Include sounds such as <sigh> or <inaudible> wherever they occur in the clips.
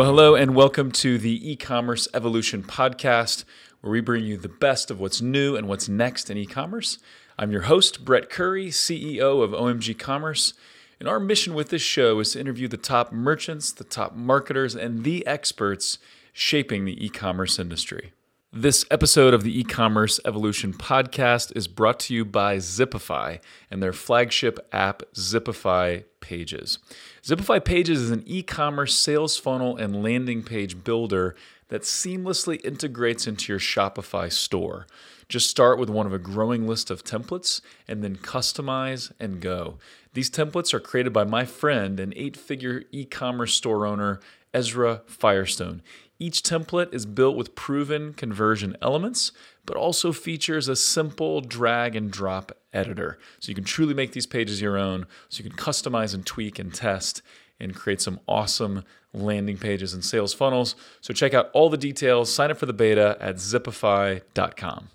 Well, hello, and welcome to the e commerce evolution podcast, where we bring you the best of what's new and what's next in e commerce. I'm your host, Brett Curry, CEO of OMG Commerce. And our mission with this show is to interview the top merchants, the top marketers, and the experts shaping the e commerce industry. This episode of the e-commerce evolution podcast is brought to you by Zipify and their flagship app Zipify Pages. Zipify Pages is an e-commerce sales funnel and landing page builder that seamlessly integrates into your Shopify store. Just start with one of a growing list of templates and then customize and go. These templates are created by my friend and eight-figure e-commerce store owner Ezra Firestone. Each template is built with proven conversion elements, but also features a simple drag and drop editor. So you can truly make these pages your own, so you can customize and tweak and test and create some awesome landing pages and sales funnels. So check out all the details, sign up for the beta at zipify.com.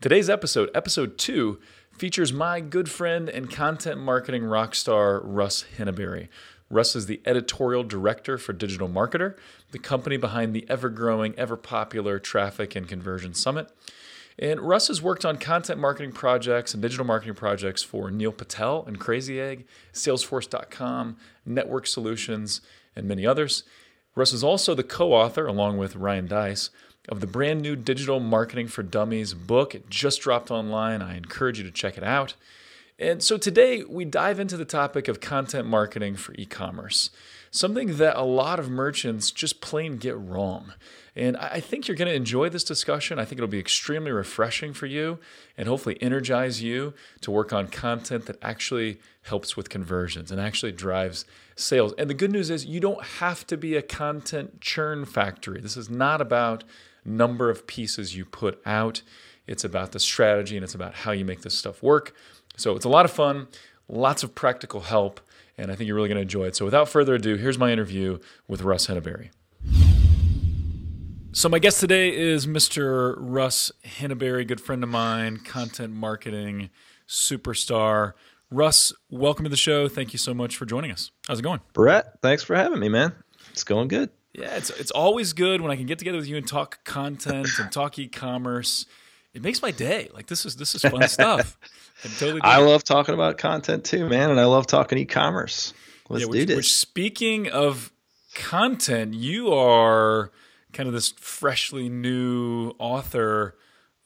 Today's episode, episode two, features my good friend and content marketing rock star, Russ Henneberry. Russ is the editorial director for Digital Marketer, the company behind the ever growing, ever popular Traffic and Conversion Summit. And Russ has worked on content marketing projects and digital marketing projects for Neil Patel and Crazy Egg, Salesforce.com, Network Solutions, and many others. Russ is also the co author, along with Ryan Deiss, of the brand new Digital Marketing for Dummies book. It just dropped online. I encourage you to check it out. And so today we dive into the topic of content marketing for e commerce, something that a lot of merchants just plain get wrong. And I think you're going to enjoy this discussion. I think it'll be extremely refreshing for you and hopefully energize you to work on content that actually helps with conversions and actually drives sales. And the good news is you don't have to be a content churn factory. This is not about number of pieces you put out. It's about the strategy and it's about how you make this stuff work. So it's a lot of fun, lots of practical help, and I think you're really going to enjoy it. So without further ado, here's my interview with Russ Henneberry. So my guest today is Mr. Russ Henneberry, good friend of mine, content marketing superstar. Russ, welcome to the show. Thank you so much for joining us. How's it going? Brett, thanks for having me, man. It's going good. Yeah, it's it's always good when I can get together with you and talk content and talk e-commerce it makes my day. Like this is this is fun <laughs> stuff. I totally. I love talking about content too, man, and I love talking e-commerce. Let's yeah, which, do this. Which, speaking of content, you are kind of this freshly new author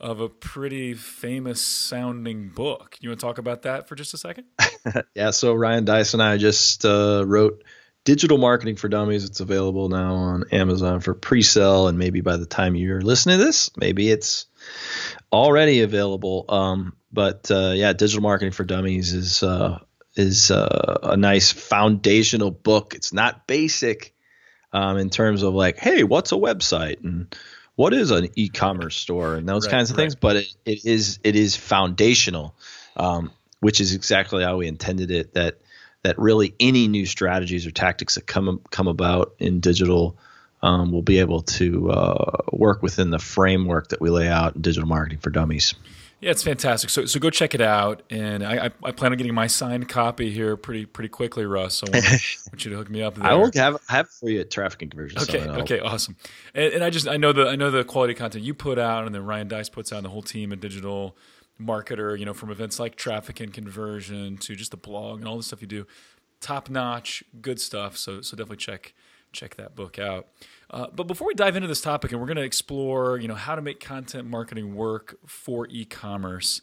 of a pretty famous sounding book. You want to talk about that for just a second? <laughs> yeah. So Ryan Deiss and I just uh, wrote Digital Marketing for Dummies. It's available now on Amazon for pre-sale, and maybe by the time you're listening to this, maybe it's already available. Um, but uh, yeah, digital marketing for dummies is uh, is uh, a nice foundational book. It's not basic um, in terms of like, hey, what's a website and what is an e-commerce store and those right, kinds of right. things, but it, it is it is foundational, um, which is exactly how we intended it. That that really any new strategies or tactics that come come about in digital um, we'll be able to uh, work within the framework that we lay out in digital marketing for dummies. Yeah, it's fantastic. So, so go check it out, and I, I, I plan on getting my signed copy here pretty pretty quickly, Russ. So I want, <laughs> want you to hook me up. There. I will have have for you at Traffic and Conversion. Okay, so okay, awesome. And, and, I just I know the I know the quality content you put out, and then Ryan Deiss puts out, and the whole team at Digital Marketer. You know, from events like Traffic and Conversion to just the blog and all the stuff you do, top notch, good stuff. So so definitely check check that book out. Uh, but before we dive into this topic, and we're going to explore, you know, how to make content marketing work for e-commerce.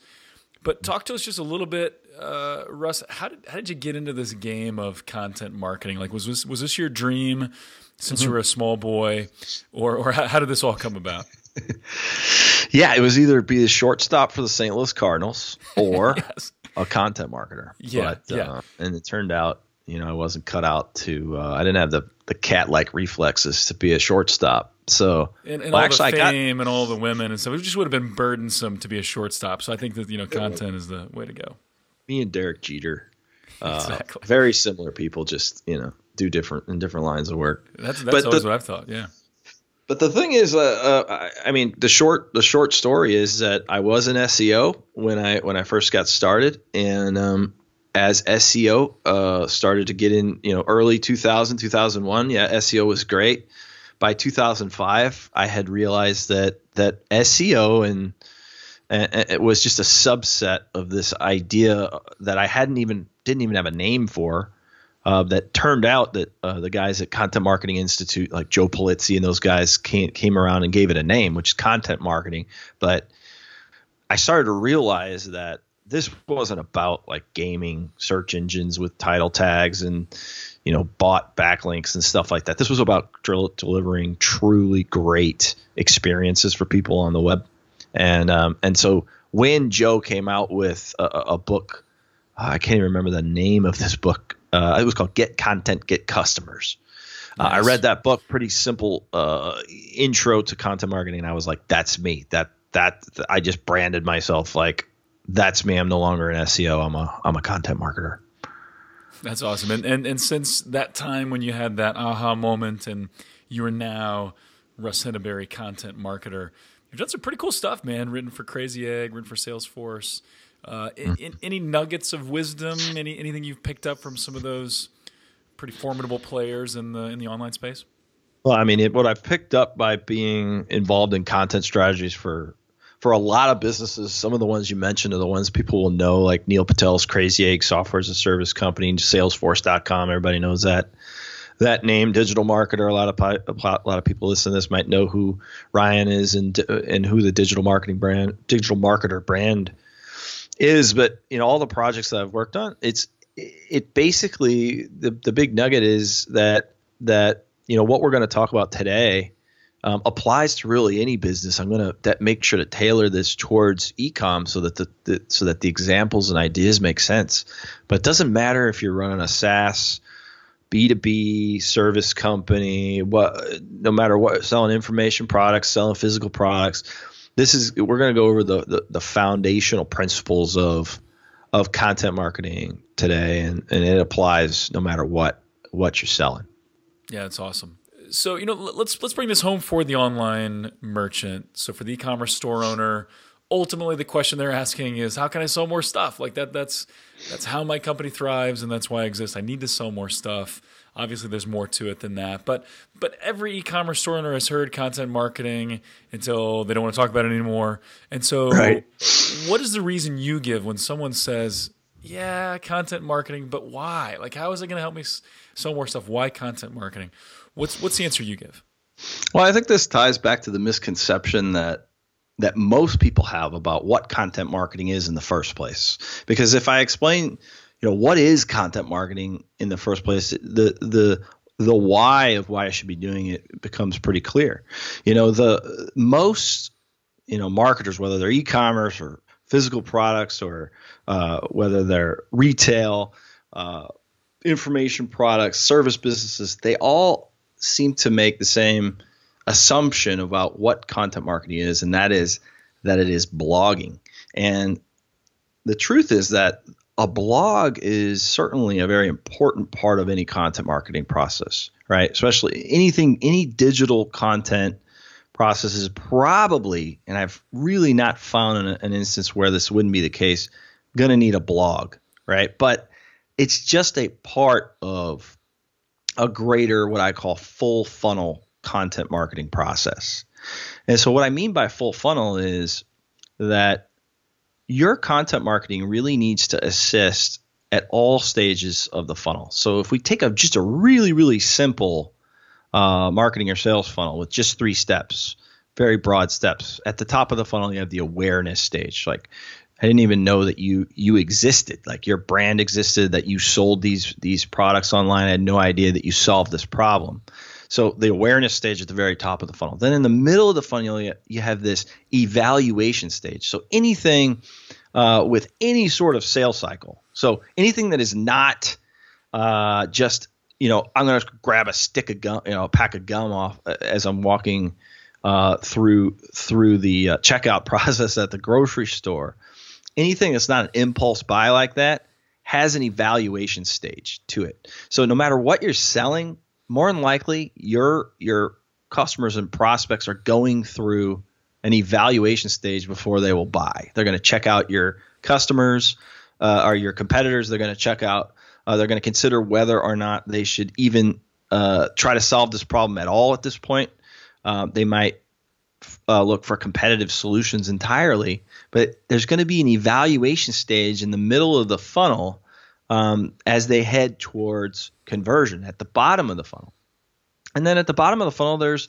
But talk to us just a little bit, uh, Russ. How did how did you get into this game of content marketing? Like, was this was this your dream since mm-hmm. you were a small boy, or or how, how did this all come about? <laughs> yeah, it was either be a shortstop for the St. Louis Cardinals <laughs> or yes. a content marketer. Yeah, but, yeah. Uh, and it turned out you know, I wasn't cut out to. Uh, I didn't have the the cat like reflexes to be a shortstop. So and, and well, all actually, the fame got, and all the women and stuff, it just would have been burdensome to be a shortstop. So I think that you know, content is the way to go. Me and Derek Jeter, uh, exactly. very similar people, just you know, do different in different lines of work. That's that's but always the, what I've thought. Yeah. But the thing is, uh, uh, I mean, the short the short story is that I was an SEO when I when I first got started, and um, as SEO uh, started to get in, you know, early 2000, 2001, yeah, SEO was great. By 2005, I had realized that that SEO and, and it was just a subset of this idea that I hadn't even didn't even have a name for. Uh, that turned out that uh, the guys at Content Marketing Institute, like Joe Pulizzi and those guys, came came around and gave it a name, which is content marketing. But I started to realize that this wasn't about like gaming search engines with title tags and you know bought backlinks and stuff like that. This was about delivering truly great experiences for people on the web, and um, and so when Joe came out with a, a book, uh, I can't even remember the name of this book. Uh, it was called Get Content, Get Customers. Nice. Uh, I read that book, pretty simple uh, intro to content marketing, and I was like, "That's me. That that I just branded myself like that's me. I'm no longer an SEO. I'm a I'm a content marketer. That's awesome. And and and since that time when you had that aha moment and you are now Russ Henneberry content marketer, you've done some pretty cool stuff, man. Written for Crazy Egg, written for Salesforce. Uh, in, in, any nuggets of wisdom? Any anything you've picked up from some of those pretty formidable players in the in the online space? Well, I mean, it, what I've picked up by being involved in content strategies for for a lot of businesses, some of the ones you mentioned are the ones people will know, like Neil Patel's Crazy Egg Software as a Service Company, Salesforce.com. Everybody knows that that name, digital marketer. A lot of a lot of people listening to this might know who Ryan is and and who the digital marketing brand, digital marketer brand is. But you know, all the projects that I've worked on, it's it basically the the big nugget is that that you know what we're going to talk about today um, applies to really any business. I'm to that make sure to tailor this towards ecom so that the, the, so that the examples and ideas make sense. But it doesn't matter if you're running a SaaS, B2B service company, what no matter what, selling information products, selling physical products. This is we're to go over the, the, the foundational principles of of content marketing today, and, and it applies no matter what what you're selling. Yeah, it's awesome so you know let's let's bring this home for the online merchant. So for the e-commerce store owner ultimately the question they're asking is how can i sell more stuff? Like that that's that's how my company thrives and that's why i exist. I need to sell more stuff. Obviously there's more to it than that. But but every e-commerce store owner has heard content marketing until they don't want to talk about it anymore. And so right. what is the reason you give when someone says yeah content marketing but why like how is it going to help me sell more stuff why content marketing What's what's the answer you give? Well, I think this ties back to the misconception that that most people have about what content marketing is in the first place. Because if I explain, you know, what is content marketing in the first place, the the the why of why I should be doing it becomes pretty clear. You know, the most you know marketers, whether they're e-commerce or physical products or uh, whether they're retail, uh, information products, service businesses, they all seem to make the same assumption about what content marketing is, and that is that it is blogging. And the truth is that a blog is certainly a very important part of any content marketing process, right? Especially anything, any digital content process is probably, and I've really not found an, an instance where this wouldn't be the case, going to need a blog, right? But it's just a part of a greater what I call full funnel content marketing process. And so what I mean by full funnel is that your content marketing really needs to assist at all stages of the funnel. So if we take a just a really really simple uh, marketing or sales funnel with just three steps, very broad steps. At the top of the funnel, you have the awareness stage, like I didn't even know that you you existed. Like your brand existed, that you sold these these products online. I had no idea that you solved this problem. So the awareness stage at the very top of the funnel. Then in the middle of the funnel, you, you have this evaluation stage. So anything uh, with any sort of sales cycle. So anything that is not uh, just you know I'm to grab a stick of gum, you know, a pack of gum off uh, as I'm walking uh, through through the uh, checkout <laughs> process at the grocery store anything that's not an impulse buy like that has an evaluation stage to it. So no matter what you're selling, more than likely your your customers and prospects are going through an evaluation stage before they will buy. They're going to check out your customers uh, are your competitors. They're going to check out. Uh, they're going to consider whether or not they should even uh, try to solve this problem at all at this point. Uh, they might uh, look for competitive solutions entirely, but there's going to be an evaluation stage in the middle of the funnel um, as they head towards conversion at the bottom of the funnel. And then at the bottom of the funnel, there's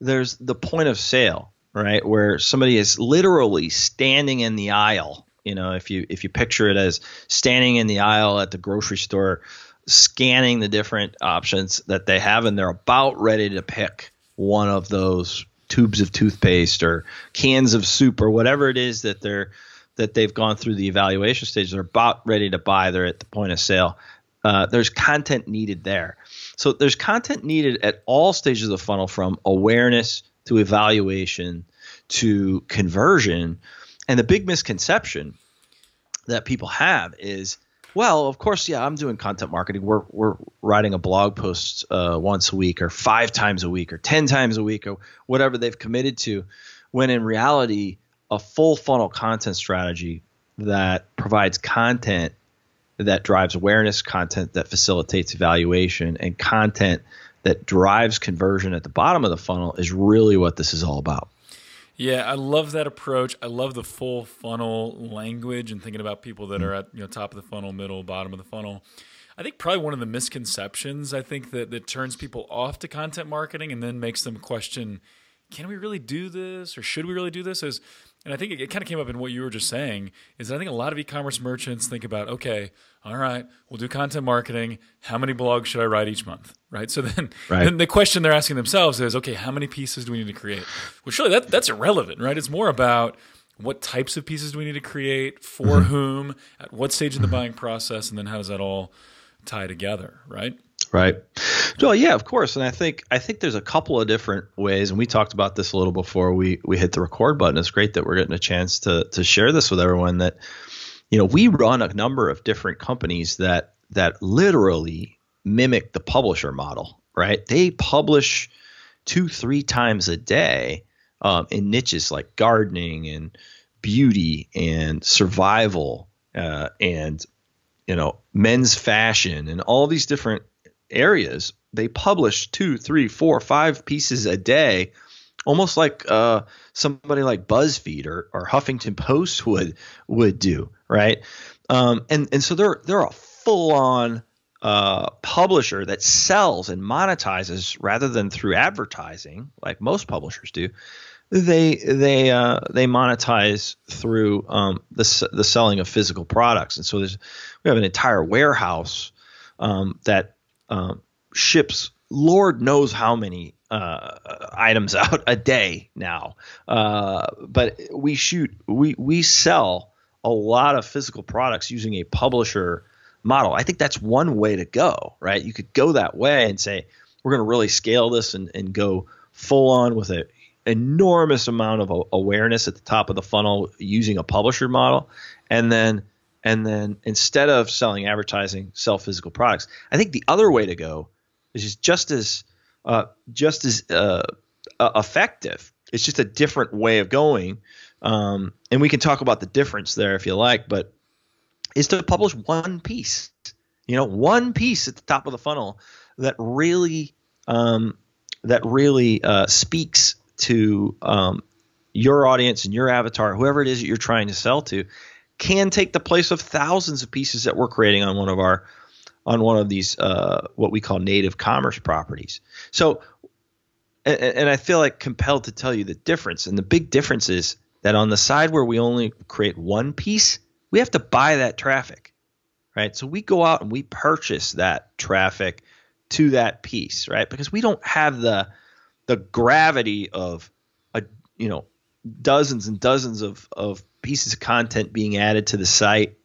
there's the point of sale, right, where somebody is literally standing in the aisle. You know, if you if you picture it as standing in the aisle at the grocery store, scanning the different options that they have, and they're about ready to pick one of those tubes of toothpaste or cans of soup or whatever it is that they're that they've gone through the evaluation stage. They're about ready to buy. They're at the point of sale. Uh, there's content needed there. So there's content needed at all stages of the funnel from awareness to evaluation to conversion. And the big misconception that people have is well, of course, yeah, I'm doing content marketing. We're we're writing a blog post uh, once a week, or five times a week, or ten times a week, or whatever they've committed to. When in reality, a full funnel content strategy that provides content that drives awareness, content that facilitates evaluation, and content that drives conversion at the bottom of the funnel is really what this is all about. Yeah, I love that approach. I love the full funnel language and thinking about people that are at you know top of the funnel, middle, bottom of the funnel. I think probably one of the misconceptions I think that that turns people off to content marketing and then makes them question, can we really do this or should we really do this? Is and I think it, it kind of came up in what you were just saying is that I think a lot of e-commerce merchants think about, okay, all right, we'll do content marketing. How many blogs should I write each month? Right. So then, right. then the question they're asking themselves is, okay, how many pieces do we need to create? Well, surely that, that's irrelevant, right? It's more about what types of pieces do we need to create, for mm-hmm. whom, at what stage in the buying process, and then how does that all tie together, right? Right. Well, yeah, of course. And I think I think there's a couple of different ways, and we talked about this a little before we we hit the record button. It's great that we're getting a chance to to share this with everyone. That you know we run a number of different companies that that literally mimic the publisher model. Right? They publish two three times a day um, in niches like gardening and beauty and survival uh, and you know men's fashion and all these different areas, they publish two, three, four, five pieces a day, almost like uh, somebody like BuzzFeed or, or Huffington Post would would do, right? Um, and and so they're they're a full on uh, publisher that sells and monetizes rather than through advertising, like most publishers do. They they uh, they monetize through um, the the selling of physical products, and so there's we have an entire warehouse um, that um, ships Lord knows how many uh, items <laughs> out a day now. Uh, but we shoot, we we sell a lot of physical products using a publisher model. I think that's one way to go, right? You could go that way and say we're going to really scale this and, and go full on with an enormous amount of awareness at the top of the funnel using a publisher model, and then and then instead of selling advertising, sell physical products. I think the other way to go is just as uh, just as uh, uh, effective. It's just a different way of going, um, and we can talk about the difference there if you like. But is to publish one piece, you know, one piece at the top of the funnel that really um, that really uh, speaks to um, your audience and your avatar, whoever it is that you're trying to sell to, can take the place of thousands of pieces that we're creating on one of our on one of these uh, what we call native commerce properties. So, and, and I feel like compelled to tell you the difference. And the big difference is that on the side where we only create one piece, we have to buy that traffic, right? So we go out and we purchase that traffic to that piece, right? Because we don't have the the gravity of a you know dozens and dozens of of pieces of content being added to the site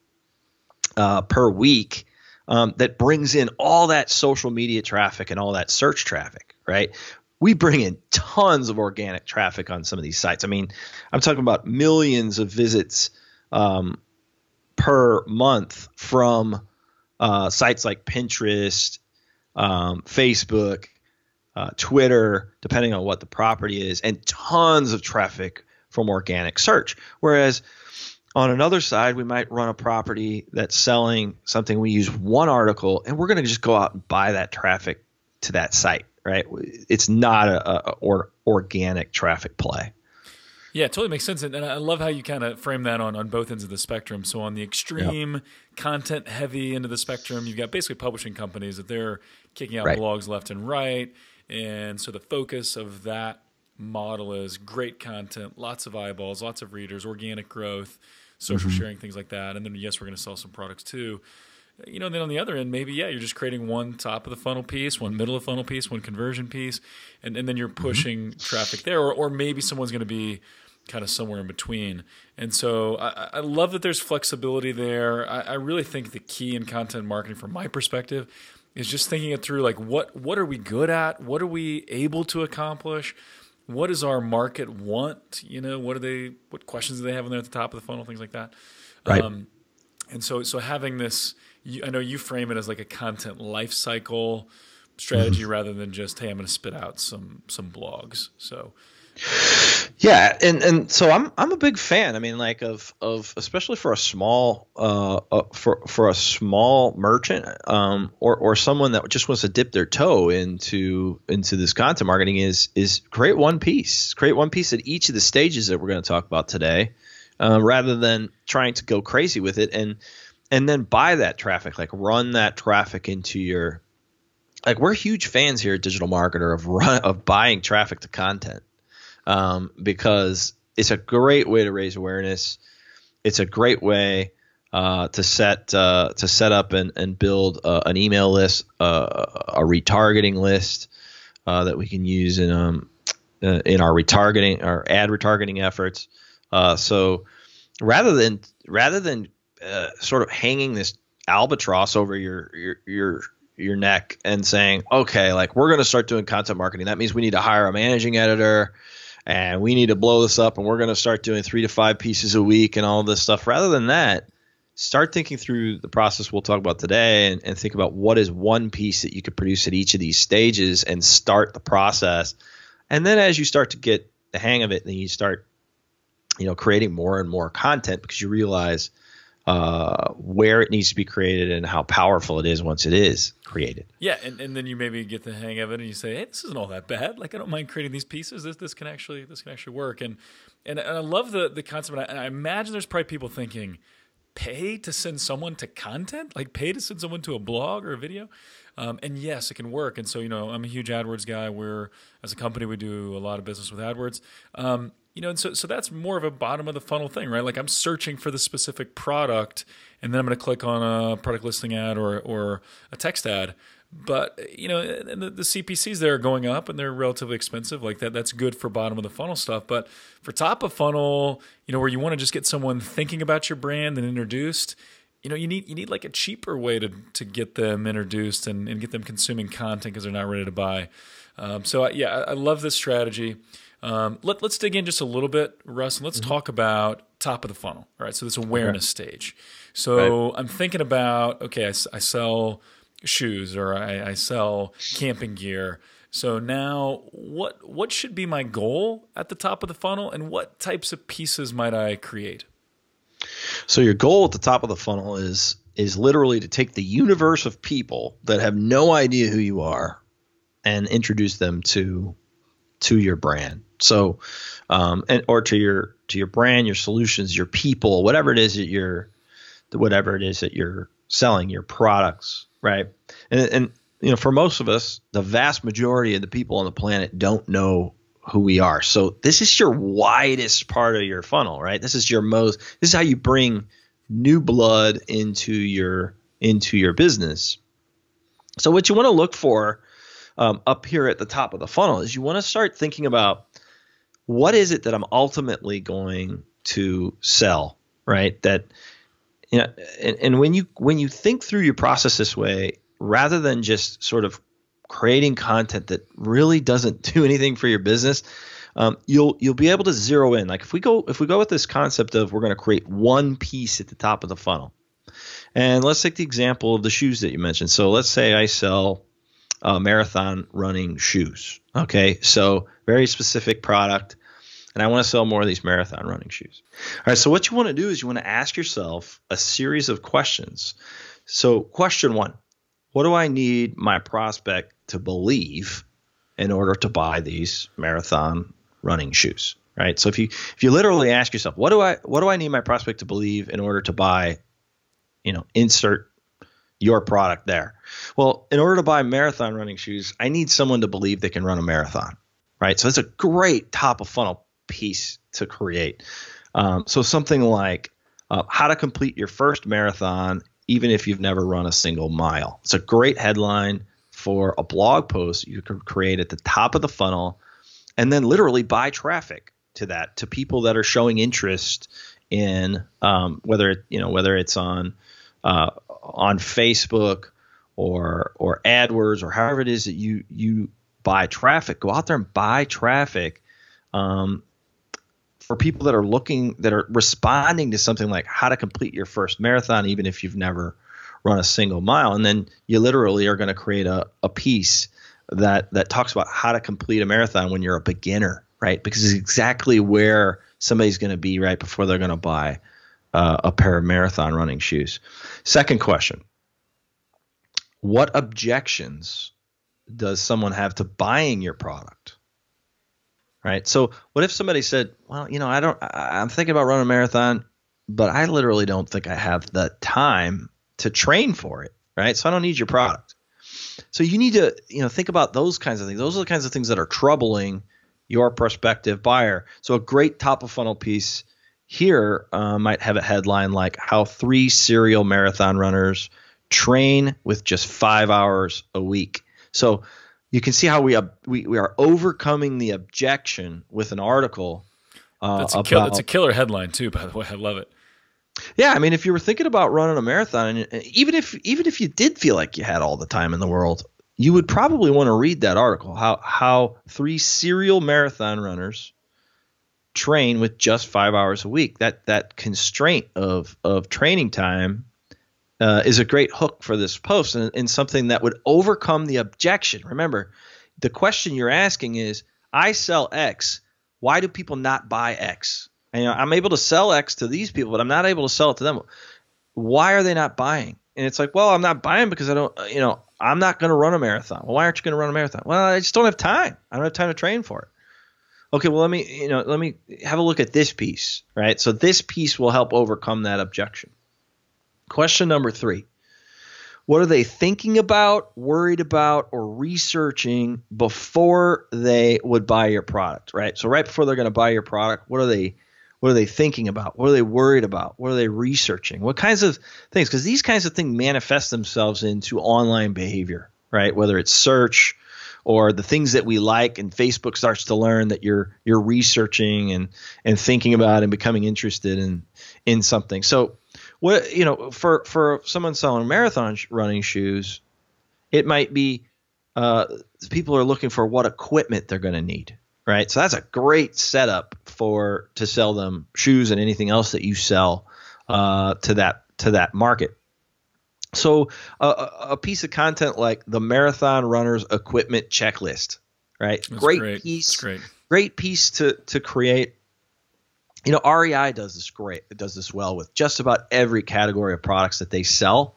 uh, per week um, that brings in all that social media traffic and all that search traffic, right? We bring in tons of organic traffic on some of these sites. I mean, I'm talking about millions of visits um, per month from uh, sites like Pinterest, um, Facebook, uh, Twitter, depending on what the property is, and tons of traffic from organic search. Whereas on another side, we might run a property that's selling something. We use one article, and we're going to just go out and buy that traffic to that site, right? It's not a, a or, organic traffic play. Yeah, it totally makes sense. And I love how you kind of frame that on, on both ends of the spectrum. So on the extreme yep. content heavy end of the spectrum, you've got basically publishing companies that they're kicking out right. blogs left and right. And so the focus of that model is great content, lots of eyeballs, lots of readers, organic growth, social mm-hmm. sharing, things like that. And then yes, we're going to sell some products too. You know, then on the other end, maybe yeah, you're just creating one top of the funnel piece, one middle of the funnel piece, one conversion piece, and, and then you're mm-hmm. pushing mm-hmm. traffic there, or, or maybe someone's going to be kind of somewhere in between. And so I, I love that there's flexibility there. I, I, really think the key in content marketing, from my perspective, is just thinking it through. Like, what what are we good at? What are we able to accomplish? What does our market want? You know, what are they? What questions do they have when they're at the top of the funnel? Things like that. Right. Um, and so so having this, you, I know you frame it as like a content life cycle strategy mm-hmm. rather than just hey, I'm going to spit out some some blogs. So yeah, and and so I'm I'm a big fan. I mean, like of of especially for a small uh, uh, for for a small merchant um or or someone that just wants to dip their toe into into this content marketing is is create one piece, create one piece at each of the stages that we're going to talk about today, uh, rather than trying to go crazy with it and and then buy that traffic, like run that traffic into your like we're huge fans here at Digital Marketer of run of buying traffic to content um, because it's a great way to raise awareness. It's a great way uh, to set uh, to set up and, and build uh, an email list, uh, a retargeting list uh, that we can use in um, uh, in our retargeting, our ad retargeting efforts. so rather than rather than sort of hanging this albatross over your your your your neck and saying, okay, like we're going to start doing content marketing. That means we need to hire a managing editor and we need to blow this up and we're going to start doing three to five pieces a week and all this stuff. Rather than that, start thinking through the process we'll talk about today and, and think about what is one piece that you could produce at each of these stages and start the process. And then as you start to get the hang of it, then you start, you know, creating more and more content because you realize – uh, where it needs to be created and how powerful it is once it is created. Yeah, and, and then you maybe get the hang of it and you say, hey, this isn't all that bad. Like I don't mind creating these pieces. This this can actually this can actually work. And and, and I love the the concept. And I, I imagine there's probably people thinking, pay to send someone to content, like pay to send someone to a blog or a video. Um, and yes, it can work. And so, you know, I'm a huge AdWords guy. We're, as a company, we do a lot of business with AdWords. Um, you know, and so so that's more of a bottom of the funnel thing, right? Like I'm searching for the specific product, and then I'm going to click on a product listing ad or or a text ad. But you know, the, the CPCs there are going up, and they're relatively expensive. Like that, that's good for bottom of the funnel stuff. But for top of funnel, you know, where you want to just get someone thinking about your brand and introduced, you know, you need you need like a cheaper way to to get them introduced and, and get them consuming content because they're not ready to buy. Um, so yeah, I love this strategy. Um, let, us dig in just a little bit, Russ, and let's mm-hmm. talk about top of the funnel. All right, so this awareness okay. stage. So right. I'm thinking about okay, I, I sell shoes or I, I, sell camping gear. So now, what what should be my goal at the top of the funnel, and what types of pieces might I create? So your goal at the top of the funnel is is literally to take the universe of people that have no idea who you are and introduce them to to your brand. So, um, and or to your to your brand, your solutions, your people, whatever it is that you're, whatever it is that you're selling, your products, right? And and you know, for most of us, the vast majority of the people on the planet don't know who we are. So this is your widest part of your funnel, right? This is your most. This is how you bring new blood into your into your business. So what you want to look for um, up here at the top of the funnel is you want to start thinking about what is it that I'm ultimately going to sell, right? That you know, and, and when you when you think through your process this way, rather than just sort of creating content that really doesn't <laughs> do anything for your business, um, you'll you'll be able to zero in. Like if we go if we go with this concept of we're going to create one piece at the top of the funnel, and let's take the example of the shoes that you mentioned. So let's say I sell uh, marathon running shoes. Okay, so very specific product. and I want to sell more of these marathon running shoes. All right, so what you want to do is you want to ask yourself a series of questions. So, question one What do I need my prospect to believe in order to buy these marathon running shoes? Right. So if you if you literally ask yourself, what do I what do I need my prospect to believe in order to buy, you know, insert your product there. Well, in order to buy marathon running shoes, I need someone to believe they can run a marathon, right? So it's a great top of funnel piece to create. Um, so something like uh, how to complete your first marathon, even if you've never run a single mile. It's a great headline for a blog post you can create at the top of the funnel, and then literally buy traffic to that to people that are showing interest in um, whether you know whether it's on uh, on Facebook or or AdWords or however it is that you you buy traffic. Go out there and buy traffic um, for people that are looking that are responding to something like how to complete your first marathon, even if you've never run a single mile. And then you literally are going to create a, a piece that that talks about how to complete a marathon when you're a beginner, right? Because it's exactly where somebody's going to be right before they're going to buy uh, a pair of marathon running shoes. Second question What objections does someone have to buying your product? Right. So, what if somebody said, Well, you know, I don't, I, I'm thinking about running a marathon, but I literally don't think I have the time to train for it. Right. So, I don't need your product. So, you need to, you know, think about those kinds of things. Those are the kinds of things that are troubling your prospective buyer. So, a great top of funnel piece here uh, might have a headline like how three serial marathon runners train with just five hours a week. So you can see how we, uh, we, we are overcoming the objection with an article. Uh, that's, a about, kill, that's a killer headline too, by the way. I love it. Yeah, I mean, if you were thinking about running a marathon, and even if even if you did feel like you had all the time in the world, you would probably want to read that article. How how three serial marathon runners train with just five hours a week. That that constraint of of training time uh, is a great hook for this post and, and something that would overcome the objection. Remember, the question you're asking is, I sell X. Why do people not buy X? And, you know, I'm able to sell X to these people, but I'm not able to sell it to them. Why are they not buying? And it's like, well, I'm not buying because I don't, you know, I'm not going to run a marathon. Well, why aren't you going to run a marathon? Well, I just don't have time. I don't have time to train for it okay, well let me you know let me have a look at this piece, right? So this piece will help overcome that objection. Question number 3. What are they thinking about, worried about, or researching before they would buy your product, right? So right before they're going to buy your product, what are they what are they thinking about? What are they worried about? What are they researching? What kinds of things? Because these kinds of things manifest themselves into online behavior, right? Whether it's search, or the things that we like and Facebook starts to learn that you're you're researching and and thinking about and becoming interested in in something. So what you know for for someone selling marathon running shoes, it might be uh, people are looking for what equipment they're going to need, right? So that's a great setup for to sell them shoes and anything else that you sell uh, to that to that market. So uh, a piece of content like the marathon runners equipment checklist, right? Great, great, piece. great. Great piece to to create. You know, REI does this great. It does this well with just about every category of products that they sell.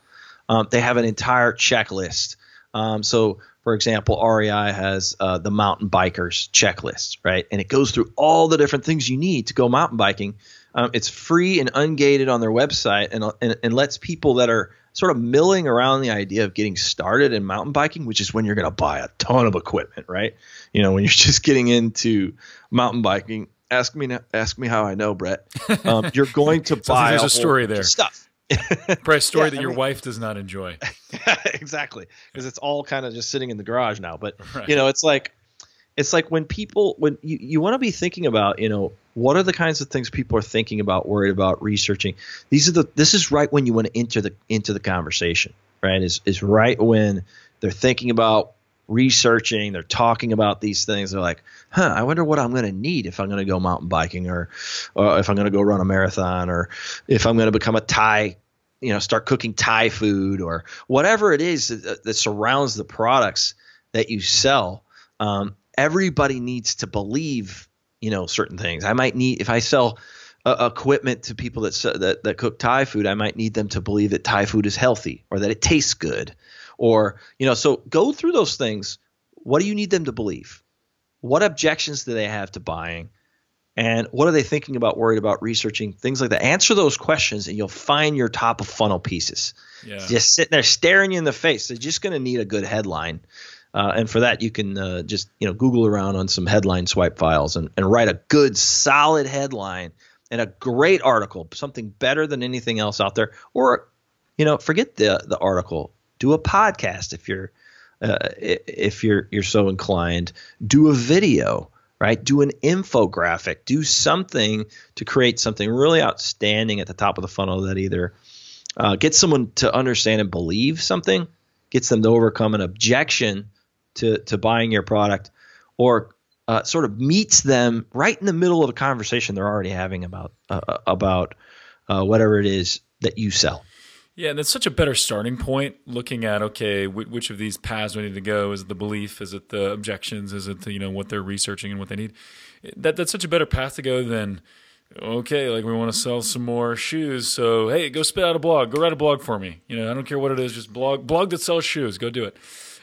Um, they have an entire checklist. Um, so, for example, REI has uh, the mountain bikers checklist, right? And it goes through all the different things you need to go mountain biking. Um, it's free and ungated on their website, and, and and lets people that are sort of milling around the idea of getting started in mountain biking, which is when you're going to buy a ton of equipment, right? You know, when you're <laughs> just getting into mountain biking. Ask me, ask me how I know, Brett. Um, <laughs> you're going to buy. there's a, a story there. Stuff. <laughs> Probably a story yeah, that I your mean, wife does not enjoy. exactly, because it's all kind of just sitting in the garage now. But right. you know, it's like it's like when people when you, you want to be thinking about you know what are the kinds of things people are thinking about worried about researching? These are the this is right when you want to enter the into the conversation right? Is is right when they're thinking about researching they're talking about these things they're like huh i wonder what i'm going to need if i'm going to go mountain biking or, or if i'm going to go run a marathon or if i'm going to become a thai you know start cooking thai food or whatever it is that, that surrounds the products that you sell. Um, everybody needs to believe you know certain things. I might need if I sell uh, equipment to people that, that that cook Thai food, I might need them to believe that Thai food is healthy or that it tastes good, or you know. So go through those things. What do you need them to believe? What objections do they have to buying? And what are they thinking about, worried about, researching, things like that? Answer those questions and you'll find your top of funnel pieces. Yeah. Just sitting there staring you in the face. They're just going to need a good headline. Uh, and for that, you can uh, just you know Google around on some headline swipe files and, and write a good, solid headline and a great article, something better than anything else out there. Or, you know, forget the the article. Do a podcast if you're uh, if you're you're so inclined. Do a video right? Do an infographic, do something to create something really outstanding at the top of the funnel that either uh, gets someone to understand and believe something, gets them to overcome an objection to, to buying your product, or uh, sort of meets them right in the middle of a conversation they're already having about uh, uh about uh, whatever it is that you sell. Yeah, and it's such a better starting point looking at okay, which of these paths do we need to go? Is it the belief? Is it the objections? Is it the, you know what they're researching and what they need? That that's such a better path to go than okay, like we want to sell some more shoes. So hey, go spit out a blog. Go write a blog for me. You know, I don't care what it is, just blog blog that sells shoes. Go do it.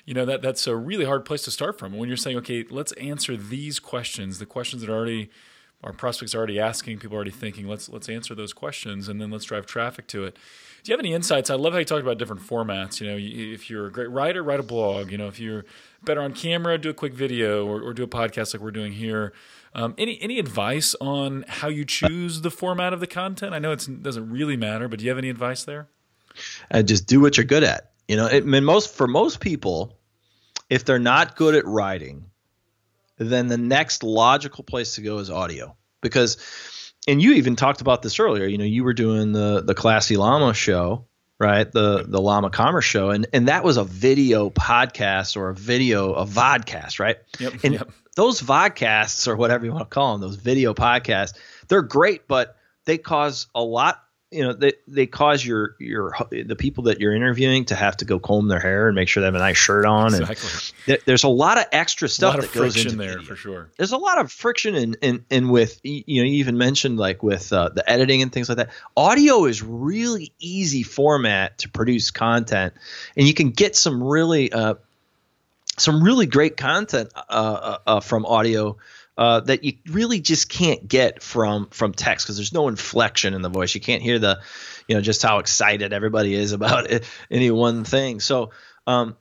You know that that's a really hard place to start from. When you're saying okay, let's answer these questions, the questions that are already our prospects are already asking, people are already thinking. Let's let's answer those questions and then let's drive traffic to it. Do you have any insights? I love how you talked about different formats. You know, if you're a great writer, write a blog. You know, if you're better on camera, do a quick video or, or do a podcast like we're doing here. Um, any any advice on how you choose the format of the content? I know it doesn't really matter, but do you have any advice there? Uh, just do what you're good at. You know, it, I mean, most for most people, if they're not good at writing, then the next logical place to go is audio because and you even talked about this earlier. You know, you were doing the the Classy Llama show, right? The the Llama Commerce show, and and that was a video podcast or a video a vodcast, right? Yep. And yep. those vodcasts or whatever you want to call them, those video podcasts, they're great, but they cause a lot you know they, they cause your your the people that you're interviewing to have to go comb their hair and make sure they have a nice shirt on. Exactly. and th- there's a lot of extra stuff that goes into there for sure. There's a lot of friction and and, and with you know you even mentioned like with uh, the editing and things like that. Audio is really easy format to produce content and you can get some really uh, some really great content uh, uh, uh from audio uh, that you really just can't get from from text because there's no inflection in the voice. You can't hear the, you know, just how excited everybody is about it, any one thing. So, um,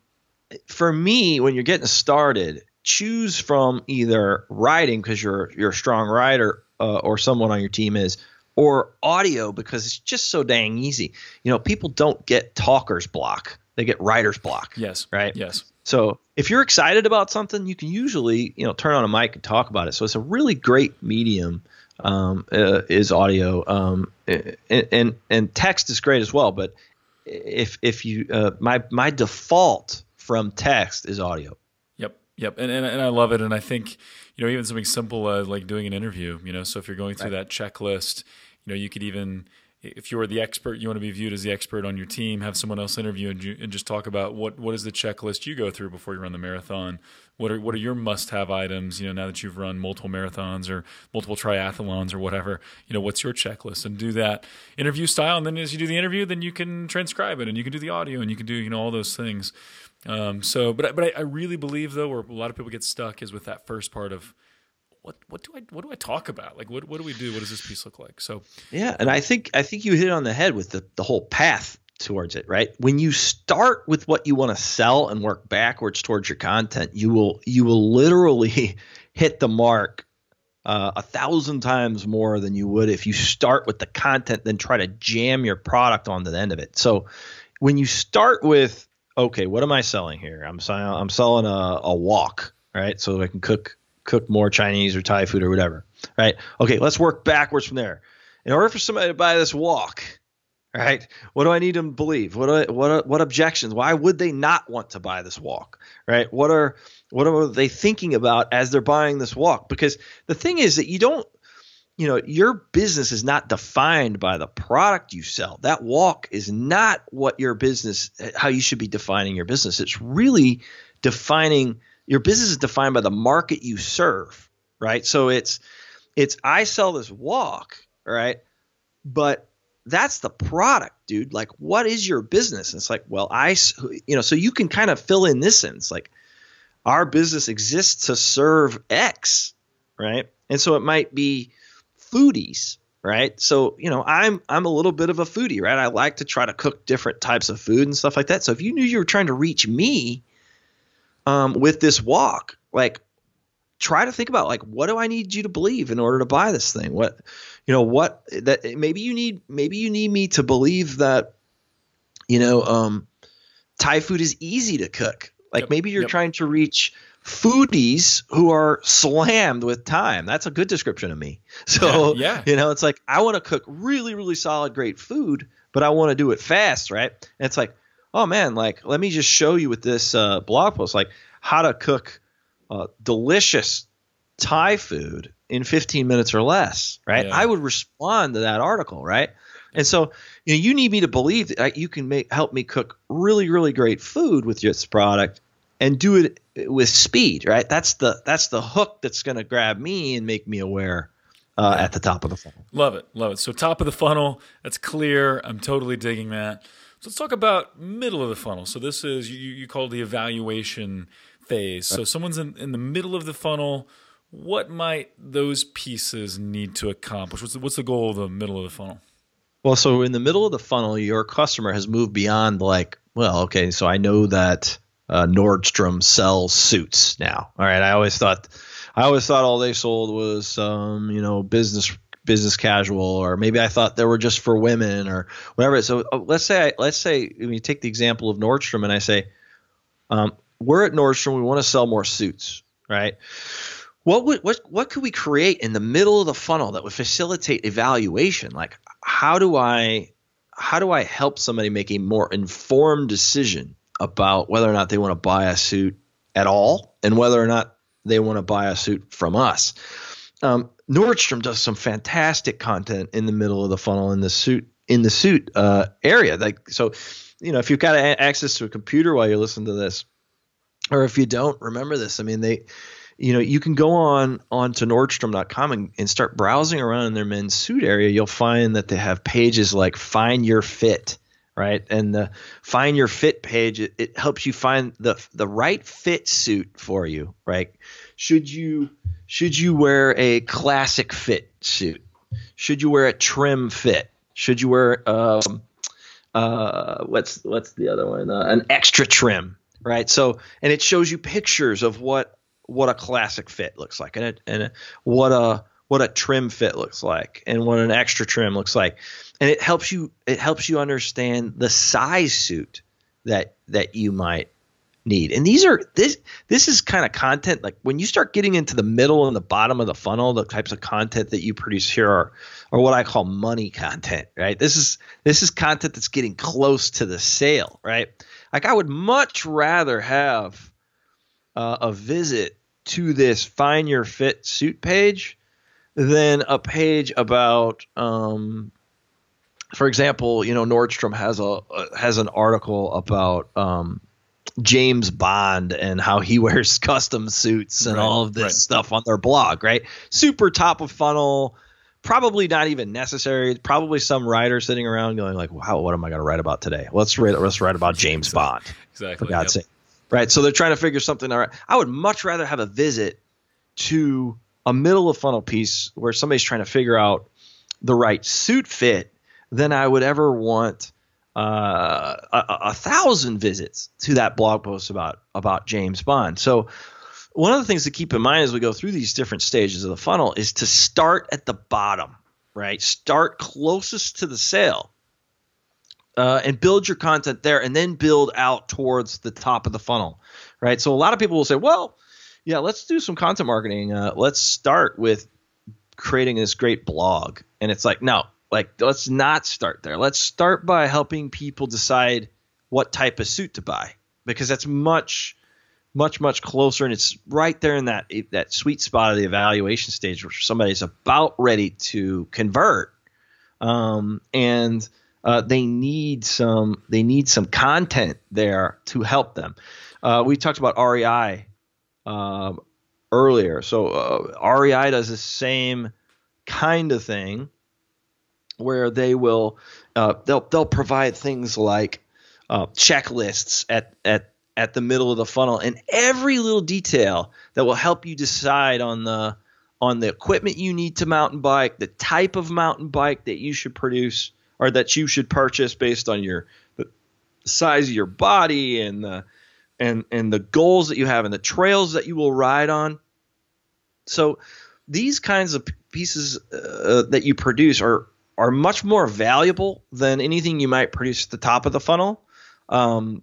for me, when you're getting started, choose from either writing because you're you're a strong writer uh, or someone on your team is, or audio because it's just so dang easy. You know, people don't get talker's block; they get writer's block. Yes. Right. Yes. So if you're excited about something, you can usually you know turn on a mic and talk about it. So it's a really great medium um, uh, is audio, um, and, and, and text is great as well. But if if you uh, my my default from text is audio. Yep, yep, and, and and I love it, and I think you know even something simple uh, like doing an interview. You know, so if you're going through right. that checklist, you know you could even if you're the expert, you want to be viewed as the expert on your team, have someone else interview and, you, and just talk about what, what is the checklist you go through before you run the marathon? What are, what are your must have items? You know, now that you've run multiple marathons or multiple triathlons or whatever, you know, what's your checklist and do that interview style. And then as you do the interview, then you can transcribe it and you can do the audio and you can do, you know, all those things. Um, so, but, but I, I really believe though, where a lot of people get stuck is with that first part of, what what do I what do I talk about? Like what what do we do? What does this piece look like? So yeah, and I think I think you hit it on the head with the the whole path towards it, right? When you start with what you want to sell and work backwards towards your content, you will you will literally <laughs> hit the mark uh, a thousand times more than you would if you start with the content then try to jam your product on the end of it. So when you start with okay, what am I selling here? I'm selling I'm selling a, a wok, right? So I can cook cook more Chinese or Thai food or whatever, right? Okay, let's work backwards from there. In order for somebody to buy this wok, right? What do I need them to believe? What I, what what objections? Why would they not want to buy this wok, right? What are what are they thinking about as they're buying this wok? Because the thing is that you don't you know your business is not defined by the product you sell that wok is not what your business how you should be defining your business it's really defining your business is defined by the market you serve, right? So it's it's I sell this wok, right? But that's the product, dude. Like, what is your business? And it's like, well, I, you know, so you can kind of fill in this sense, like, our business exists to serve X, right? And so it might be foodies, right? So you know, I'm I'm a little bit of a foodie, right? I like to try to cook different types of food and stuff like that. So if you knew you were trying to reach me um, with this wok, like try to think about like what do I need you to believe in order to buy this thing? What you know what that maybe you need maybe you need me to believe that you know um, Thai food is easy to cook. Like Yep, maybe you're yep. trying to reach foodies who are slammed with time. That's a good description of me. <laughs> So Yeah, yeah. you know, it's like I want to cook really, really solid, great food, but I want to do it fast, right? And it's like, oh man, like let me just show you with this uh, blog post, like how to cook uh, delicious Thai food in 15 minutes or less, right? Yeah. I would respond to that article, right? And so, you know, you need me to believe that uh, you can make help me cook really, really great food with this product and do it with speed, right? That's the that's the hook that's going to grab me and make me aware uh, at the top of the funnel. Love it, love it. So top of the funnel, that's clear. I'm totally digging that. So let's talk about middle of the funnel. So this is you, you call the evaluation phase. So someone's in, in the middle of the funnel. What might those pieces need to accomplish? What's the, what's the goal of the middle of the funnel? Well, so in the middle of the funnel, your customer has moved beyond like, well, okay, so I know that uh, Nordstrom sells suits now. All right, I always thought, I always thought all they sold was, um, you know, business business casual, or maybe I thought they were just for women or whatever. So uh, let's say, I, let's say we take the example of Nordstrom, and I say, um, we're at Nordstrom, we want to sell more suits, right? What would what what could we create in the middle of the funnel that would facilitate evaluation? Like how do I how do I help somebody make a more informed decision about whether or not they want to buy a suit at all and whether or not they want to buy a suit from us? Um, Nordstrom does some fantastic content in the middle of the funnel in the suit in the suit uh, area. Like so, you know, if you've got a- access to a computer while you're listening to this, or if you don't remember this, I mean they you know, you can go on onto Nordstrom.com and, and start browsing around in their men's suit area. You'll find that they have pages like Find Your Fit, right? And the Find Your Fit page it, it helps you find the the right fit suit for you, right? Should you should you wear a classic fit suit? Should you wear a trim fit? Should you wear um, uh, what's what's the other one? Uh, an extra trim, right? So, and it shows you pictures of what what a classic fit looks like, and it, and it, what a what a trim fit looks like, and what an extra trim looks like, and it helps you it helps you understand the size suit that that you might need. And these are this this is kind of content like when you start getting into the middle and the bottom of the funnel, the types of content that you produce here are are what I call money content, right? This is this is content that's getting close to the sale, right? Like I would much rather have uh, a visit to this find your fit suit page than a page about um, for example, you know, Nordstrom has a uh, has an article about um, James Bond and how he <laughs> wears custom suits and Right, all of this right. stuff on their blog, right? Super top of funnel, probably not even necessary. Probably some writer sitting around going like, "Wow, what am I going to write about today? Let's write let's write about James Bond." Exactly. for God's Yep. sake. Right. So they're trying to figure something out. I would much rather have a visit to a middle of funnel piece where somebody's trying to figure out the right suit fit than I would ever want uh, a, a- thousand visits to that blog post about about James Bond. So one of the things to keep in mind as we go through these different stages of the funnel is to start at the bottom, right? Start closest to the sale uh, and build your content there and then build out towards the top of the funnel, right? So a lot of people will say, well, yeah, let's do some content marketing. Uh, let's start with creating this great blog. And it's like, no, like let's not start there. Let's start by helping people decide what type of suit to buy because that's much much much closer and it's right there in that that sweet spot of the evaluation stage where somebody's about ready to convert um, and uh, they need some they need some content there to help them. Uh, we talked about REI um, earlier, so uh, REI does the same kind of thing where they will uh, they'll they'll provide things like uh, checklists at at at the middle of the funnel and every little detail that will help you decide on the on the equipment you need to mountain bike, the type of mountain bike that you should produce or that you should purchase based on your the size of your body and the and and the goals that you have and the trails that you will ride on. So these kinds of pieces uh, that you produce are are much more valuable than anything you might produce at the top of the funnel. Um,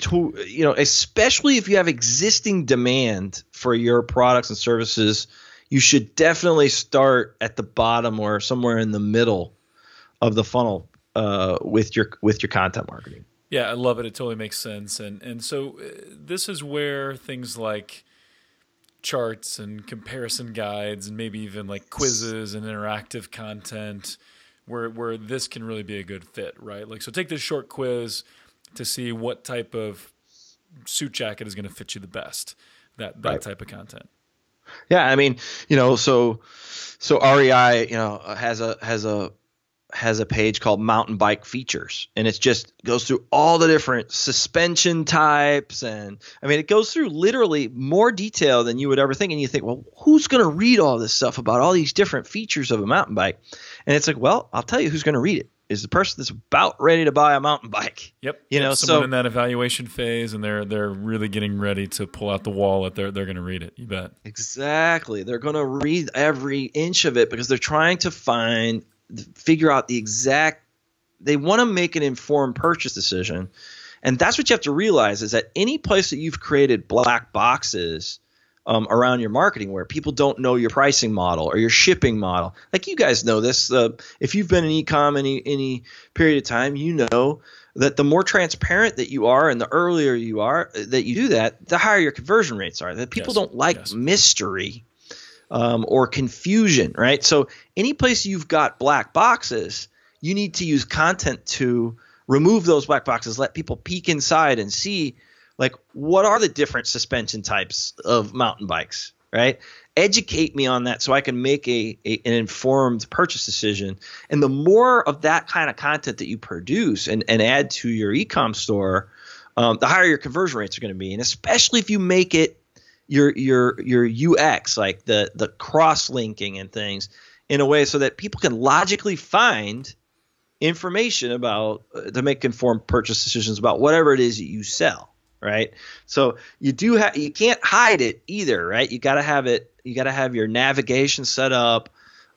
to you know, especially if you have existing demand for your products and services, you should definitely start at the bottom or somewhere in the middle of the funnel uh, with your with your content marketing. Yeah, I love it. It totally makes sense. And and so uh, this is where things like charts and comparison guides and maybe even like quizzes and interactive content where where this can really be a good fit, right? Like so take this short quiz to see what type of suit jacket is going to fit you the best. That that right. type of content. Yeah, I mean, you know, so so REI, you know, has a has a has a page called mountain bike features and it just goes through all the different suspension types and i mean it goes through literally more detail than you would ever think and you think well who's going to read all this stuff about all these different features of a mountain bike and it's like well i'll tell you who's going to read it is the person that's about ready to buy a mountain bike. Yep. You know, someone so, in that evaluation phase and they're they're really getting ready to pull out the wallet. They're they're going to read it. You bet. Exactly. They're going to read every inch of it because they're trying to find figure out the exact they want to make an informed purchase decision. And that's what you have to realize is that any place that you've created black boxes um, around your marketing where people don't know your pricing model or your shipping model. Like you guys know this. Uh, if you've been in ecom any any period of time, you know that the more transparent that you are and the earlier you are uh, that you do that, the higher your conversion rates are. That people yes. don't like yes. mystery um, or confusion, right? So any place you've got black boxes, you need to use content to remove those black boxes, let people peek inside and see like what are the different suspension types of mountain bikes right? Educate me on that so i can make a, a, an informed purchase decision. And the more of that kind of content that you produce and, and add to your ecom store um, the higher your conversion rates are going to be. And especially if you make it your your your ux like the the cross linking and things in a way so that people can logically find information about uh, to make informed purchase decisions about whatever it is that you sell right? So you do have you can't hide it either, right? You got to have it. You got to have your navigation set up.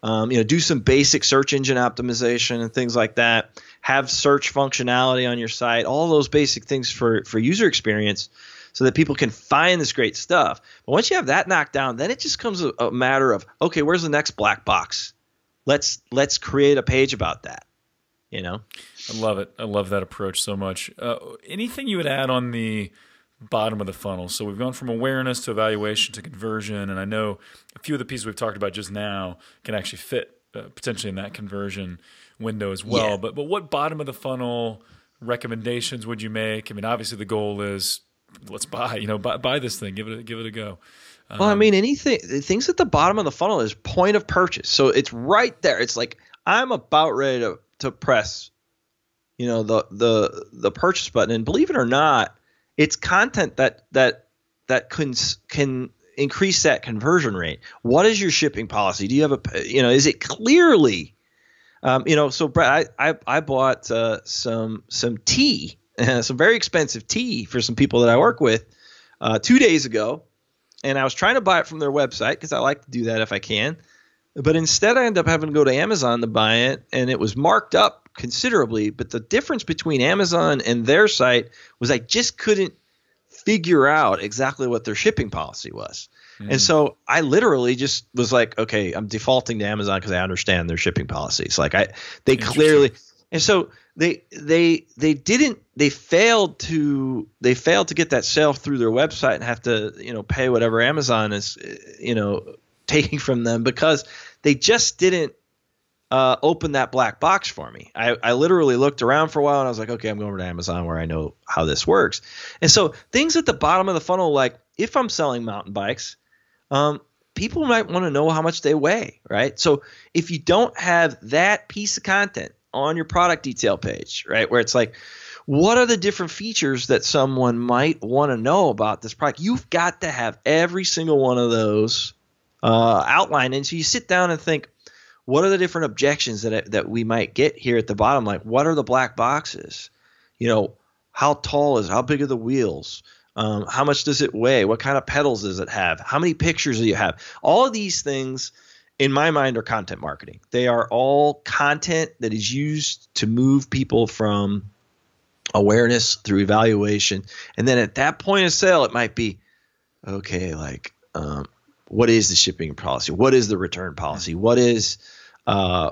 Um, you know, do some basic search engine optimization and things like that. Have search functionality on your site. All those basic things for for user experience, so that people can find this great stuff. But once you have that knocked down, then it just comes a, a matter of okay, where's the next black box? Let's let's create a page about that. You know. I love it. I love that approach so much. Uh, anything you would add on the bottom of the funnel? So we've gone from awareness to evaluation to conversion, and I know a few of the pieces we've talked about just now can actually fit uh, potentially in that conversion window as well. Yeah. But but what bottom of the funnel recommendations would you make? I mean, obviously the goal is let's buy. You know, buy, buy this thing. Give it a, give it a go. well, I um, mean, anything things at the bottom of the funnel is point of purchase. So it's right there. It's like I'm about ready to to press you know the the the purchase button and believe it or not it's content that that that can can increase that conversion rate what is your shipping policy do you have a you know is it clearly um, you know so Brett I I, I bought uh, some some tea <laughs> some very expensive tea for some people that I work with uh, two days ago and I was trying to buy it from their website because I like to do that if I can but instead I ended up having to go to Amazon to buy it and it was marked up considerably. But the difference between Amazon and their site was I just couldn't figure out exactly what their shipping policy was. Mm. And so I literally just was like, okay, I'm defaulting to Amazon because I understand their shipping policies. Like I, they clearly, and so they they they didn't they failed to they failed to get that sale through their website and have to you know pay whatever Amazon is you know <laughs> taking from them because they just didn't uh, opened that black box for me. I, I literally looked around for a while and I was like, okay, I'm going over to Amazon where I know how this works. And so things at the bottom of the funnel, like if I'm selling mountain bikes, um, people might want to know how much they weigh, right? So if you don't have that piece of content on your product detail page, right, where it's like, what are the different features that someone might want to know about this product? You've got to have every single one of those uh, outlined. And so you sit down and think, what are the different objections that that we might get here at the bottom? Like, what are the black boxes? You know, how tall is? How big are the wheels? Um, how much does it weigh? What kind of pedals does it have? How many pictures do you have? All of these things, in my mind, are content marketing. They are all content that is used to move people from awareness through evaluation. And then at that point of sale, it might be okay, like, um, what is the shipping policy? What is the return policy? What is uh,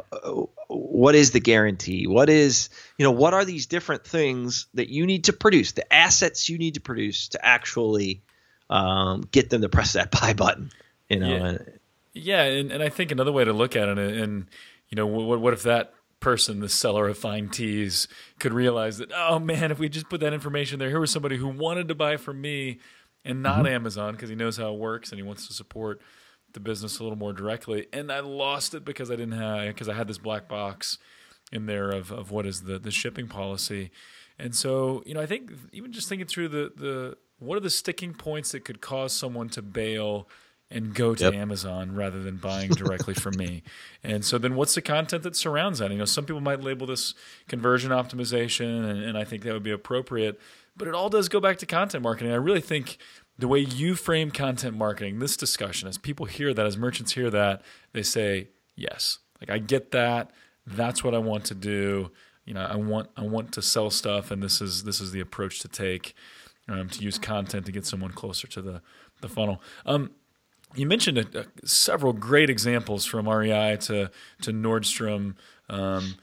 what is the guarantee? What is, you know, what are these different things that you need to produce, the assets you need to produce to actually um, get them to press that <laughs> buy button, you know? Yeah, yeah and, and I think another way to look at it, and, you know, what, what if that person, the seller of fine teas, could realize that, oh man, if we just put that information there, here was somebody who wanted to buy from me and not mm-hmm. Amazon because he knows how it works and he wants to support – the business a little more directly, and I lost it because I didn't have because I had this black box in there of, of what is the the shipping policy, and so you know I think even just thinking through the the what are the sticking points that could cause someone to bail and go to yep. Amazon rather than buying directly from me. <laughs> And so then what's the content that surrounds that? You know, some people might label this conversion optimization and, and I think that would be appropriate, but it all does go back to content marketing. I really think the way you frame content marketing, this discussion, as people hear that, as merchants hear that, they say, yes, like I get that. That's what I want to do. You know, I want I want to sell stuff, and this is this is the approach to take um, to use content to get someone closer to the the funnel. Um, you mentioned a, a, several great examples from REI to to Nordstrom. Um,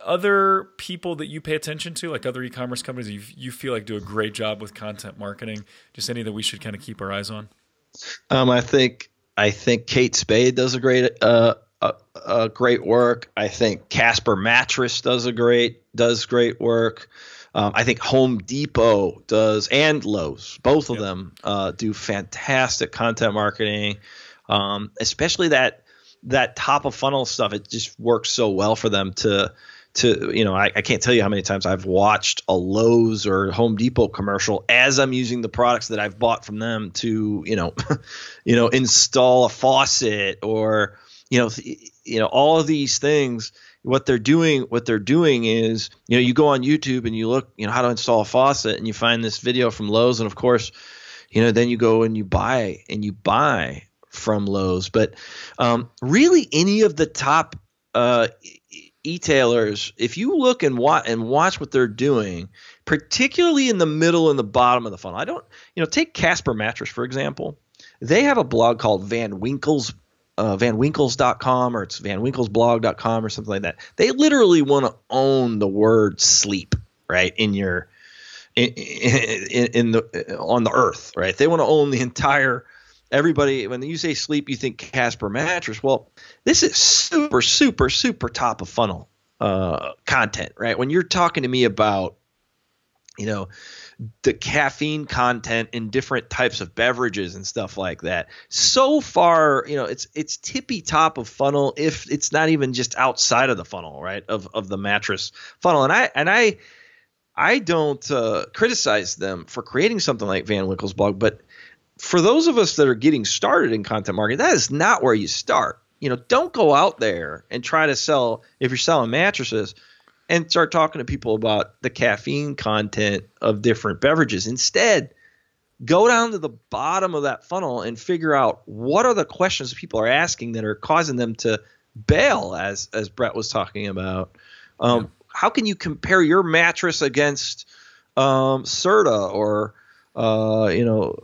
other people that you pay attention to, like other e-commerce companies, you you feel like do a great job with content marketing. Just any that we should kind of keep our eyes on. Um, I think I think Kate Spade does a great uh, a, a great work. I think Casper Mattress does a great does great work. Um, I think Home Depot does and Lowe's, both of yep. them uh, do fantastic content marketing, um, especially that that top of funnel stuff, it just works so well for them to to you know I, I can't tell you how many times I've watched a Lowe's or Home Depot commercial as I'm using the products that I've bought from them to you know <laughs> you know install a faucet or you know you know all of these things what they're doing what they're doing is you know you go on YouTube and you look you know how to install a faucet and you find this video from Lowe's and of course you know then you go and you buy and you buy from Lowe's. But um, really, any of the top uh, e-tailers, if you look and watch and watch what they're doing, particularly in the middle and the bottom of the funnel. I don't, you know, take Casper Mattress for example. They have a blog called Van Winkle's uh, vanwinkles.com or it's vanwinkelsblog.com or something like that. They literally want to own the word sleep, right? In your in, in, in the on the earth, right? They want to own the entire everybody when you say sleep you think casper mattress well this is super super super top of funnel uh, content right when you're talking to me about you know the caffeine content in different types of beverages and stuff like that so far you know it's it's tippy top of funnel if it's not even just outside of the funnel right of of the mattress funnel and i and i i don't uh, criticize them for creating something like van winkle's blog but for those of us that are getting started in content marketing, that is not where you start. You know, don't go out there and try to sell if you're selling mattresses and start talking to people about the caffeine content of different beverages. Instead, go down to the bottom of that funnel and figure out what are the questions people are asking that are causing them to bail as as Brett was talking about. Um, yeah. How can you compare your mattress against um, Serta or uh, you know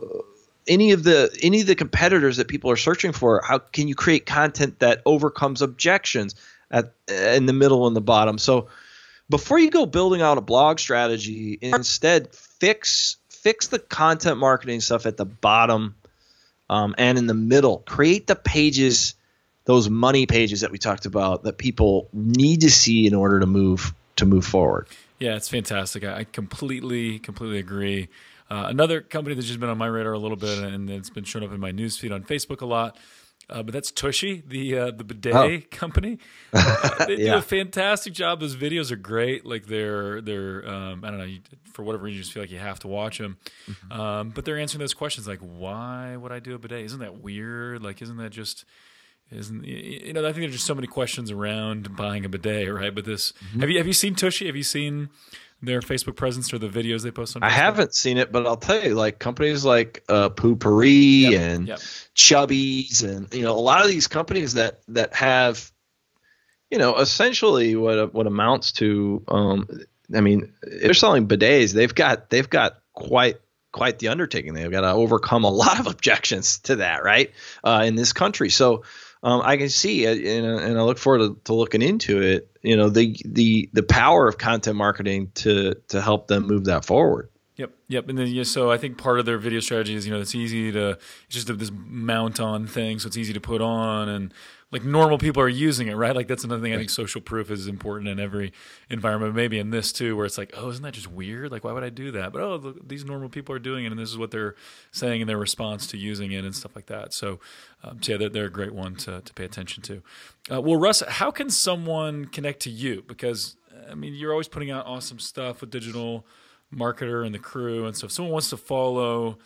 any of the any of the competitors that people are searching for how can you create content that overcomes objections at in the middle and the bottom so before you go building out a blog strategy instead fix fix the content marketing stuff at the bottom um, and in the middle. Create the pages those money pages that we talked about that people need to see in order to move to move forward. Yeah it's fantastic. I completely completely agree. Uh, another company that's just been on my radar a little bit and it's been showing up in my newsfeed on Facebook a lot uh, but that's Tushy, the uh, the bidet oh. company. <laughs> Uh, they yeah. do a fantastic job. Those videos are great. Like they're they're um, I don't know you, for whatever reason you just feel like you have to watch them. Mm-hmm. Um, but they're answering those questions like why would I do a bidet? Isn't that weird? Like isn't that just isn't you know I think there's just so many questions around buying a bidet, right? But this mm-hmm. have you have you seen Tushy? Have you seen their Facebook presence or the videos they post on? Facebook? I haven't seen it, but I'll tell you, like companies like uh, Poo-Pourri yep, and yep. Chubbies, and you know, a lot of these companies that that have, you know, essentially what what amounts to, um, I mean, they're selling bidets. They've got they've got quite quite the undertaking. They've got to overcome a lot of <laughs> objections to that, right, uh, in this country. So um, I can see, and, and I look forward to, to, looking into it. You know, the the the power of content marketing to to help them move that forward. Yep, yep. And then yeah, so I think part of their video strategy is you know it's easy to it's just this mount on thing, so it's easy to put on and like normal people are using it, right? Like that's another thing I think social proof is important in every environment, maybe in this too, where it's like, oh, isn't that just weird? Like, why would I do that? But oh, look, these normal people are doing it, and this is what they're saying in their response to using it and stuff like that. So, um, so yeah, they're, they're, a great one to, to pay attention to. Uh, well, Russ, how can someone connect to you? Because I mean, you're always putting out awesome stuff with digital marketer and the crew, and so if someone wants to follow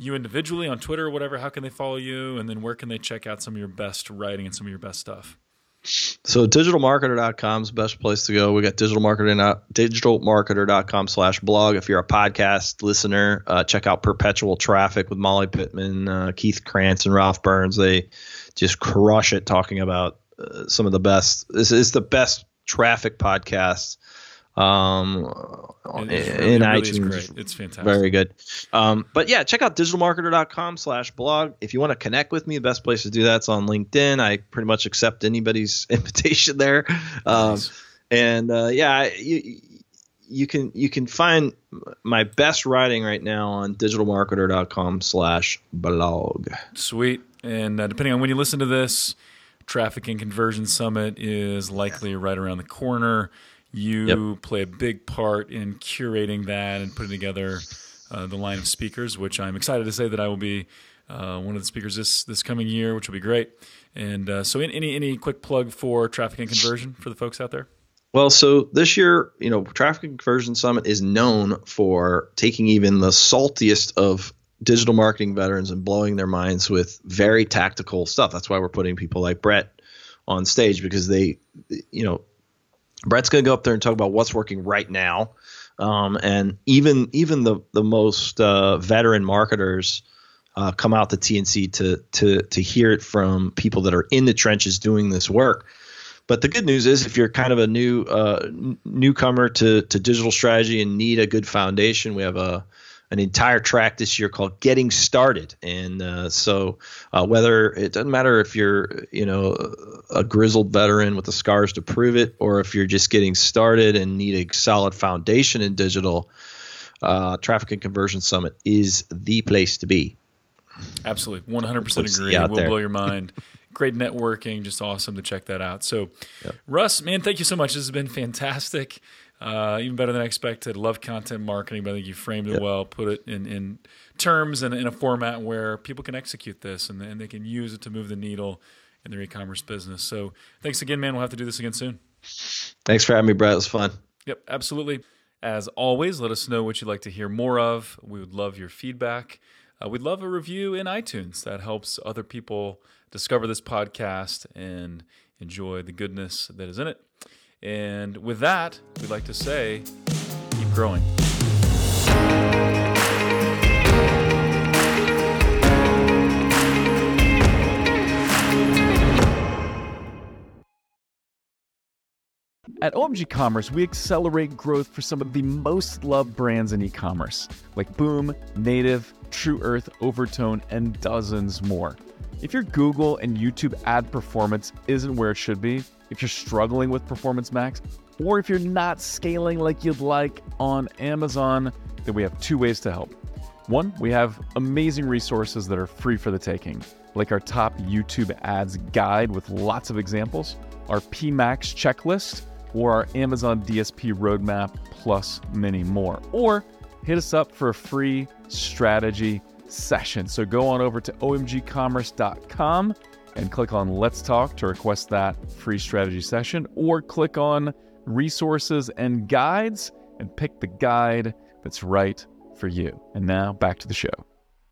you individually on Twitter or whatever, how can they follow you? And then where can they check out some of your best writing and some of your best stuff? So digitalmarketer.com is the best place to go. We got digital marketing digitalmarketer.com slash blog. If you're a podcast listener, uh, check out Perpetual Traffic with Molly Pittman, uh, Keith Krance, and Ralph Burns. They just crush it talking about uh, some of the best. This is the best traffic podcast um, in, in iTunes. It's fantastic. Very good. Um, but yeah, check out digitalmarketer.com slash blog. If you want to connect with me, the best place to do that's on LinkedIn. I pretty much accept anybody's <laughs> invitation there. Um, nice. And uh, yeah, you, you can you can find my best writing right now on digitalmarketer.com slash blog. Sweet. And uh, depending on when you listen to this, Traffic and Conversion Summit is likely right around the corner. You yep. play a big part in curating that and putting together uh, the line of speakers, which I'm excited to say that I will be uh, one of the speakers this this coming year, which will be great. And uh, so, any any quick plug for traffic and conversion for the folks out there? Well, so this year, you know, Traffic and Conversion Summit is known for taking even the saltiest of digital marketing veterans and blowing their minds with very tactical stuff. That's why we're putting people like Brett on stage because they, you know, Brett's going to go up there and talk about what's working right now. Um, and even even the the most uh, veteran marketers uh, come out to TNC to to to hear it from people that are in the trenches doing this work. But the good news is, if you're kind of a new uh, newcomer to to digital strategy and need a good foundation, we have a an entire track this year called "Getting Started," and uh, so uh, whether it doesn't matter if you're you know a grizzled veteran with the scars to prove it, or if you're just getting started and need a solid foundation in digital, uh, Traffic and Conversion Summit is the place to be. Absolutely, 100% agree. It Will there. blow your mind. <laughs> Great networking, just awesome to check that out. So, yep. Russ, man, thank you so much. This has been fantastic uh, even better than I expected. Love content marketing, but I think you framed it yep. well, put it in, in terms and in a format where people can execute this and, and they can use it to move the needle in their e-commerce business. So thanks again, man. We'll have to do this again soon. Thanks for having me, Brett. It was fun. Yep, absolutely. As always, let us know what you'd like to hear more of. We would love your feedback. Uh, we'd love a review in iTunes. That helps other people discover this podcast and enjoy the goodness that is in it. And with that, we'd like to say, keep growing. At OMG Commerce, we accelerate growth for some of the most loved brands in e commerce, like Boom, Native, Tru Earth, Overtone, and dozens more. If your Google and YouTube ad performance isn't where it should be, if you're struggling with Performance Max, or if you're not scaling like you'd like on Amazon, then we have two ways to help. One, we have amazing resources that are free for the taking, like our top YouTube ads guide with lots of examples, our PMax checklist, or our Amazon DSP roadmap, plus many more. Or hit us up for a free strategy session. So go on over to omgcommerce.com and click on Let's Talk to request that free strategy session, or click on Resources and Guides and pick the guide that's right for you. And now back to the show.